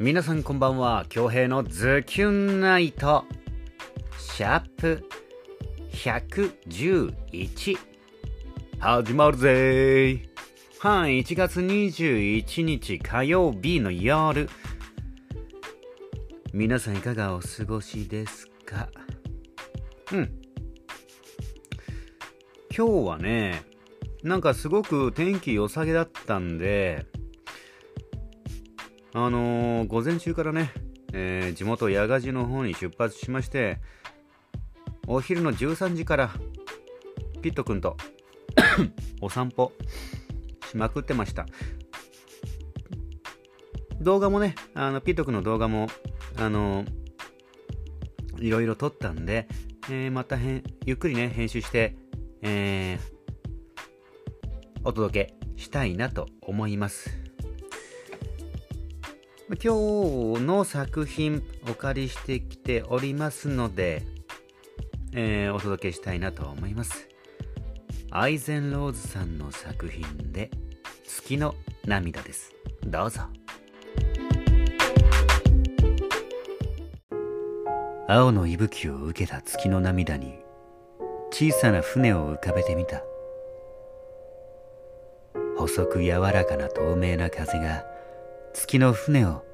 皆さんこんばんは。恭平のズキュンナイト。シャープ111始まるぜ。はい1月21日火曜日の夜。皆さんいかがお過ごしですか？うん。今日はねなんかすごく天気良さげだったんであのー、午前中からね、えー、地元八賀寺の方に出発しましてお昼の13時からピット君と お散歩しまくってました。動画もねあのピット君の動画もあのー、いろいろ撮ったんで、えー、またゆっくりね編集して、えー、お届けしたいなと思います今日の作品お借りしてきておりますので、えー、お届けしたいなと思います。アイゼンローズさんの作品で月の涙です。どうぞ。青の息吹を受けた月の涙に小さな船を浮かべてみた。細く柔らかな透明な風が月の船を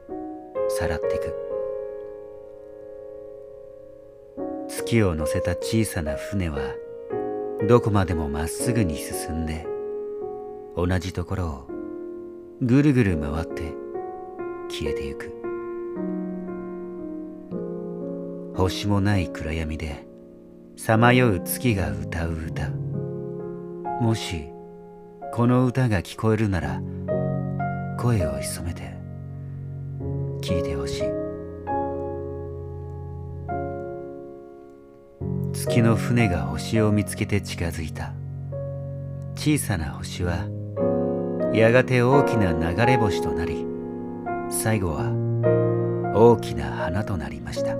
さらっていく。月を乗せた小さな船はどこまでもまっすぐに進んで同じところをぐるぐる回って消えてゆく。星もない暗闇でさまよう月が歌う歌。もしこの歌が聞こえるなら声を潜めて聞いてほしい。月の船が星を見つけて近づいた。小さな星はやがて大きな流れ星となり最後は大きな花となりました。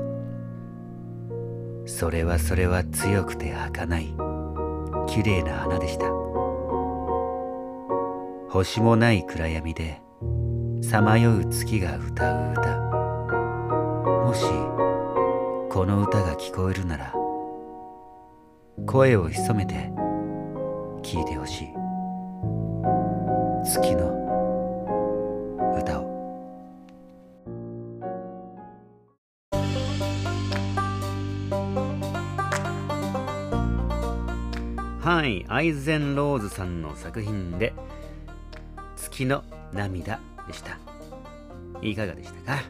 それはそれは強くて儚い綺麗な花でした。星もない暗闇でさまよう月が歌う歌。もしこの歌が聞こえるなら声を潜めて聞いてほしい。月の歌を。はいアイゼンローズさんの作品で「月の涙」でした。いかがでしたか？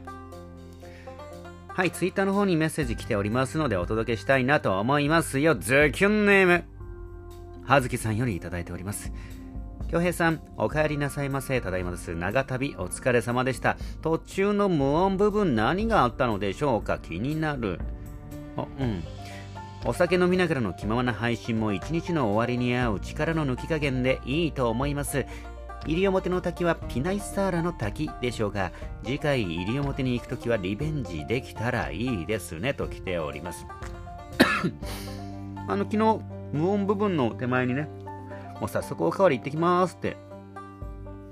はい、ツイッターの方にメッセージ来ておりますのでお届けしたいなと思いますよ。ズキュンネーム。はずきさんよりいただいております。京平さん、お帰りなさいませ。ただいまです。長旅お疲れ様でした。途中の無音部分何があったのでしょうか？気になる。あ、うん。お酒飲みながらの気ままな配信も一日の終わりに合う力の抜き加減でいいと思います。西表の滝はピナイスターラの滝でしょうが、次回西表に行くときはリベンジできたらいいですねと来ております。あの、昨日、無音部分の手前にね、もう早速おかわり行ってきますって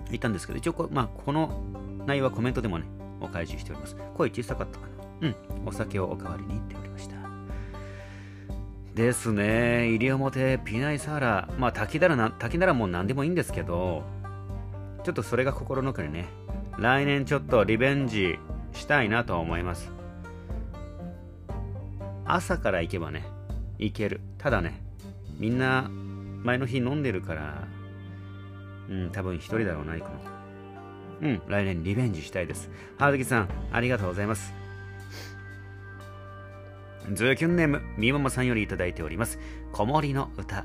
言ったんですけど、一応こ、まあ、この内容はコメントでもね、お返ししております。声小さかったかなうん、お酒をおかわりに行っておりました。ですね、西表ピナイサーラ、まあ滝ならな、滝ならもう何でもいいんですけど、ちょっとそれが心の中にね、来年ちょっとリベンジしたいなと思います。朝から行けばね、行ける。ただね、みんな前の日飲んでるから、うん、多分一人だろうな、行くの。うん、来年リベンジしたいです。はずきさん、ありがとうございます。ズーキュンネーム、みももさんよりいただいております。子守の歌。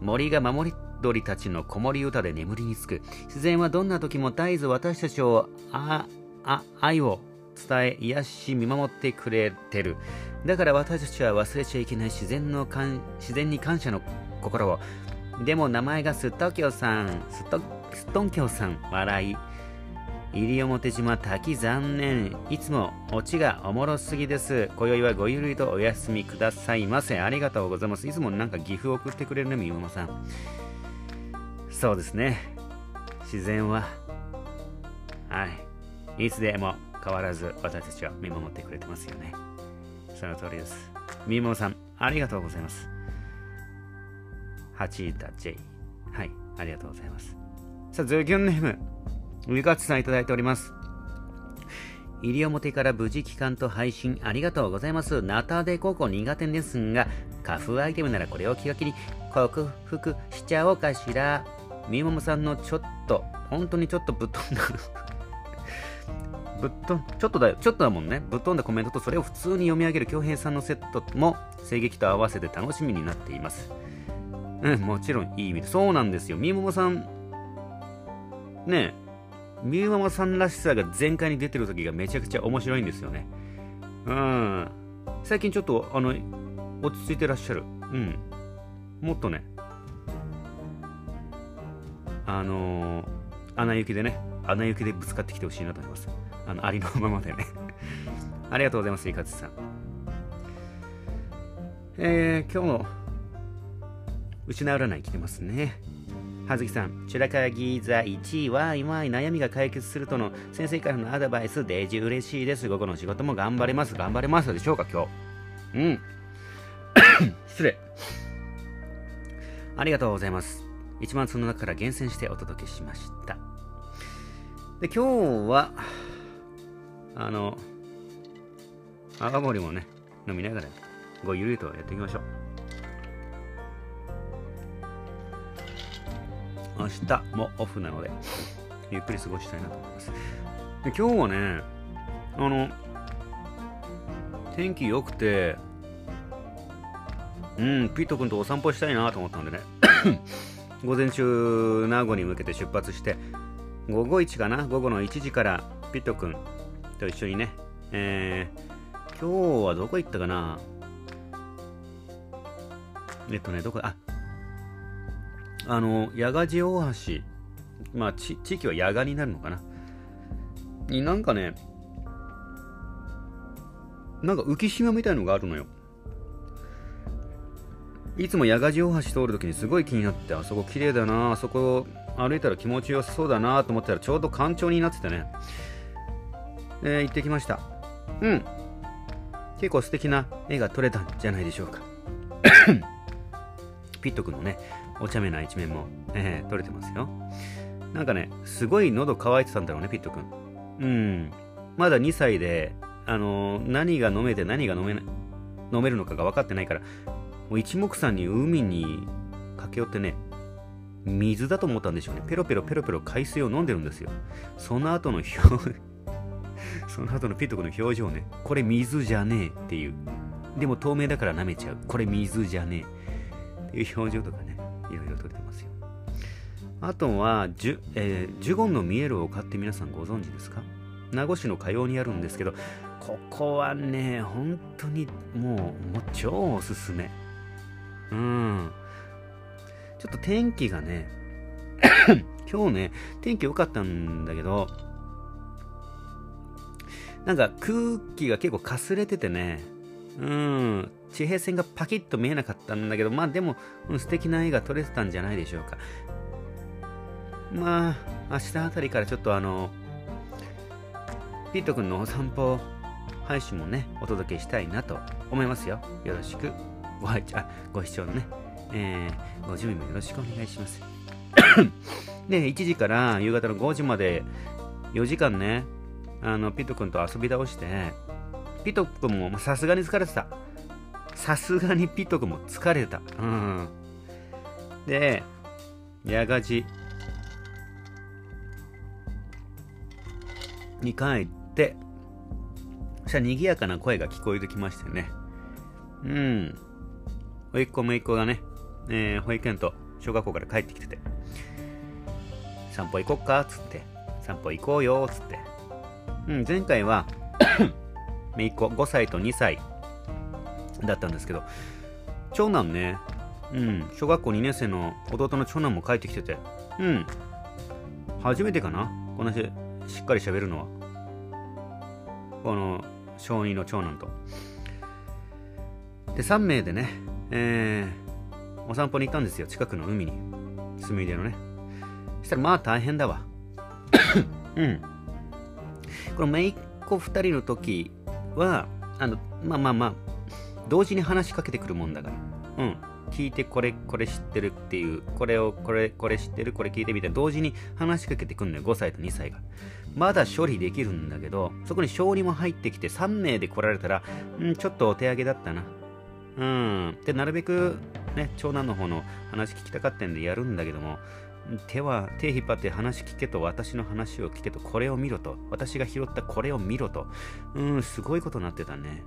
森が守り鳥たちの子守歌で眠りにつく。自然はどんな時も絶えず私たちをああ愛を伝え癒し見守ってくれてる。だから私たちは忘れちゃいけない自然の自然に感謝の心を。でも名前がスットキョさんストストンキョさん笑い。西表島滝残念。いつもオチがおもろすぎです。今宵はごゆるりとお休みくださいませ。ありがとうございます。いつもなんか岐阜送ってくれるねみももさん。そうですね自然ははいいつでも変わらず私たちは見守ってくれてますよね。その通りです。みももさん、ありがとうございます。八田 J。はい、ありがとうございます。さあ、ズキュンネーム、ウィカツさんいただいております。西表から無事帰還と配信ありがとうございます。ナタデ高校苦手ですが、カフアイテムならこれを気が気に克服しちゃおうかしら。みももさんのちょっと、本当にちょっとぶっ飛んだ ぶっ飛ん、ちょっとだよ、ちょっとだもんね。ぶっ飛んだコメントとそれを普通に読み上げる京平さんのセットも声劇と合わせて楽しみになっています。うん、もちろんいい意味で。そうなんですよ。みももさん、ねえ、みももさんらしさが全開に出てる時がめちゃくちゃ面白いんですよね。うん。最近ちょっと、あの、落ち着いてらっしゃる。うん。もっとね、あのー、穴行きでね、穴行きでぶつかってきてほしいなと思います。あの、ありのままでね。ありがとうございます、いかつさん。えー、今日の失わらない来てますね。はずきさん、チュラカギザ1位は今悩みが解決するとの先生からのアドバイス、デージ嬉しいです。午後の仕事も頑張れます。頑張れますでしょうか、今日。うん。失礼。ありがとうございます。一番その中から厳選してお届けしました。で、今日は、あの、泡盛もね、飲みながら、ごゆるりとやっていきましょう。明日もオフなので、ゆっくり過ごしたいなと思います。で今日はね、あの、天気良くて、うん、ピット君とお散歩したいなと思ったんでね、午前中、名護に向けて出発して、午後1かな？午後の1時からピット君と一緒にね、えー、今日はどこ行ったかな？えっとね、どこ、あ、あの、矢賀寺大橋、まあ、地域は矢賀になるのかな？になんかね、なんか浮島みたいのがあるのよ。いつも矢賀寺大橋通るときにすごい気になって、あそこ綺麗だな、あそこ歩いたら気持ちよさそうだなと思ったらちょうど干潮になっててね、え、行ってきました。うん。結構素敵な絵が撮れたんじゃないでしょうか。ピット君のね、お茶目な一面も、えー、撮れてますよ。なんかね、すごい喉乾いてたんだろうね、ピット君。うん。まだ2歳で、あのー、何が飲めて何が飲め飲めるのかが分かってないから、もう一目散に海に駆け寄ってね、水だと思ったんでしょうね。ペロペロペロペロ海水を飲んでるんですよ。その後の表、その後のピット君の表情ね、これ水じゃねえっていう。でも透明だから舐めちゃう。これ水じゃねえっていう表情とかね、いろいろ撮れてますよ。あとは、ジュ、えー、ジュゴンのミエルを買って皆さんご存知ですか？名護市のかようにあるんですけど、ここはね、本当にもう、もう超おすすめ。うん。ちょっと天気がね、今日ね、天気良かったんだけど、なんか空気が結構かすれててね、うん、地平線がパキッと見えなかったんだけど、まあでも、うん、素敵な絵が撮れてたんじゃないでしょうか。まあ、明日あたりからちょっとあの、ピート君のお散歩配信もね、お届けしたいなと思いますよ。よろしくごあご視聴のね、えー、ご準備もよろしくお願いします。で、1時から夕方の5時まで4時間ね、あの、ピット君と遊び倒して、ピット君もさすがに疲れてた。さすがにピット君も疲れた。うん。で、矢賀寺に帰って、そしたら賑やかな声が聞こえてきましてね。うん。おいっ子もいっ子がね、えー、保育園と小学校から帰ってきてて、散歩行こっかつって、散歩行こうよつって。うん、前回は めいっ子5歳と2歳だったんですけど、長男ね、うん、小学校2年生の弟の長男も帰ってきてて、うん、初めてかなこのししっかり喋るのは。この小2の長男と。で、3名でね、えー、お散歩に行ったんですよ、近くの海に。墨出のね。そしたらまあ大変だわ。うん。この姪っ男2人の時はあのまあまあまあ同時に話しかけてくるもんだからうん聞いてこれこれ知ってるっていうこれをこれこれ知ってるこれ聞いてみたいな同時に話しかけてくんのよ5歳と2歳がまだ処理できるんだけどそこに小児も入ってきて3名で来られたらんちょっとお手上げだったなうんでなるべくね長男の方の話聞きたかったんでやるんだけども手は手引っ張って話聞けと私の話を聞けとこれを見ろと私が拾ったこれを見ろとうんすごいことになってたね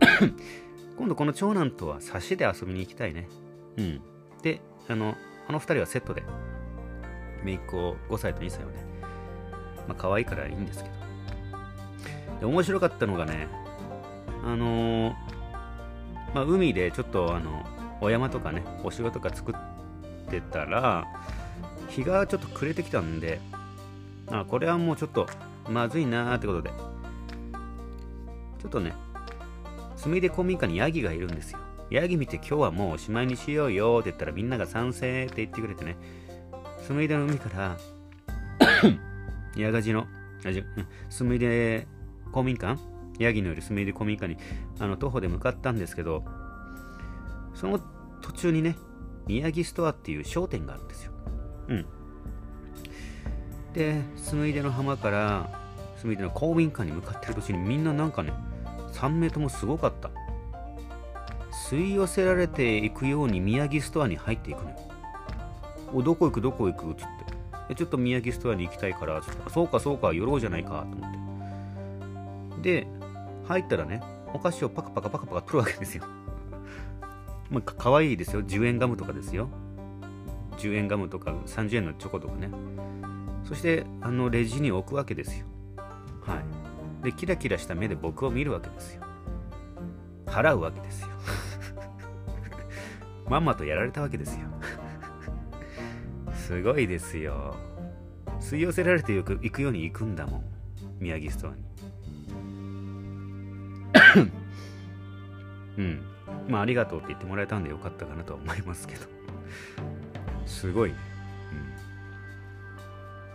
今度この長男とは差しで遊びに行きたいね。うん。で、あの、あの二人はセットで、姪っ子5歳と2歳はね、まあ可愛いからいいんですけど。で、面白かったのがね、あのー、まあ海でちょっとあの、お山とかね、お城とか作ってたら、日がちょっと暮れてきたんで、あ、これはもうちょっとまずいなーってことで、ちょっとね、すみで公民館にヤギがいるんですよ。ヤギ見て今日はもうおしまいにしようよって言ったらみんなが賛成って言ってくれてね、すみでの海からヤガジの、すみで公民館ヤギのいるすみで公民館にあの徒歩で向かったんですけど、その途中にね、宮城ストアっていう商店があるんですよ。うん。で、すみでの浜から、すみでの公民館に向かってる途中にみんななんかね、3名ともすごかった。吸い寄せられていくように宮城ストアに入っていくのよ。おどこ行く？どこ行く？っつって。ちょっと宮城ストアに行きたいからそうかそうか寄ろうじゃないかと思って。で入ったらねお菓子をパカパカパカパカ取るわけですよ。まあ、かわいいですよ。10円ガムとかですよ。10円ガムとか30円のチョコとかね。そしてあのレジに置くわけですよ。はい。でキラキラした目で僕を見るわけですよ。払うわけですよ。まんまとやられたわけですよ。すごいですよ。吸い寄せられていく行くように行くんだもん。宮城ストアに。うんまあありがとうって言ってもらえたんでよかったかなとは思いますけどすごいね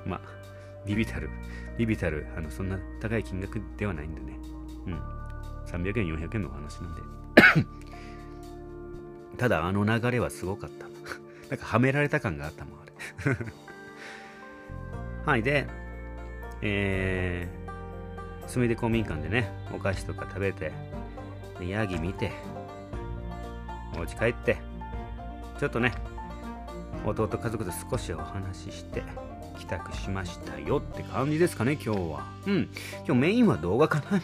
うんまあビビたるビビたる、あの、そんな高い金額ではないんでね。うん。300円、400円のお話なんで。ただ、あの流れはすごかった。なんか、はめられた感があったもん、あれ。はい、で、えー、すみで公民館でね、お菓子とか食べて、でヤギ見て、お家帰って、ちょっとね、弟家族と少しお話しして、帰宅しましたよって感じですかね、今日は。うん。今日メインは動画かな。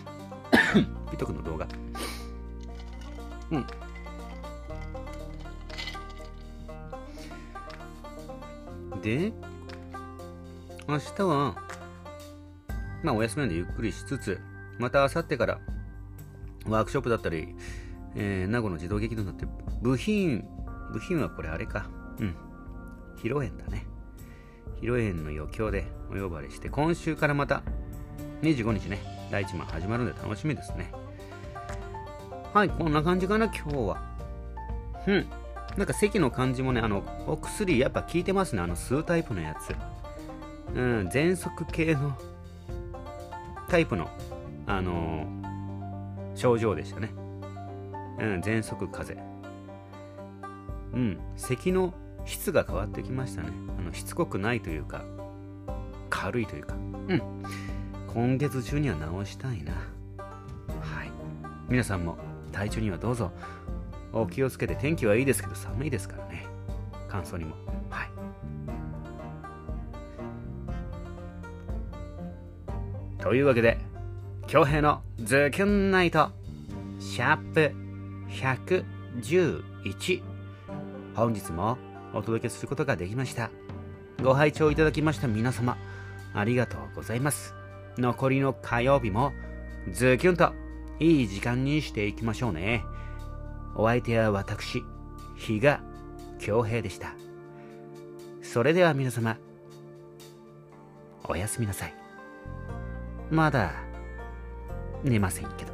ピトクの動画。うん。で、明日は、まあお休みなんでゆっくりしつつ、また明後日からワークショップだったり、えー、名護の児童劇団だって、部品、部品はこれあれか。うん。披露宴だね。披露宴の余興でお呼ばれして、今週からまた25日ね、第1話始まるんで楽しみですね。はい、こんな感じかな、今日は。うん。なんか席の感じもね、あの、お薬やっぱ効いてますね、あの、吸うタイプのやつ。うん、喘息系のタイプの、あのー、症状でしたね。うん、喘息風。邪。うん、咳の質が変わってきましたね。あのしつこくないというか軽いというか。うん。今月中には直したいな。はい。皆さんも体調にはどうぞ。お気をつけて天気はいいですけど寒いですからね。乾燥にも。はい。というわけで恭平のズキュンナイトシャープ111本日もお届けすることができました。ご拝聴いただきました皆様ありがとうございます。残りの火曜日もズキュンといい時間にしていきましょうね。お相手は私比嘉恭平でした。それでは皆様おやすみなさい。まだ寝ませんけど。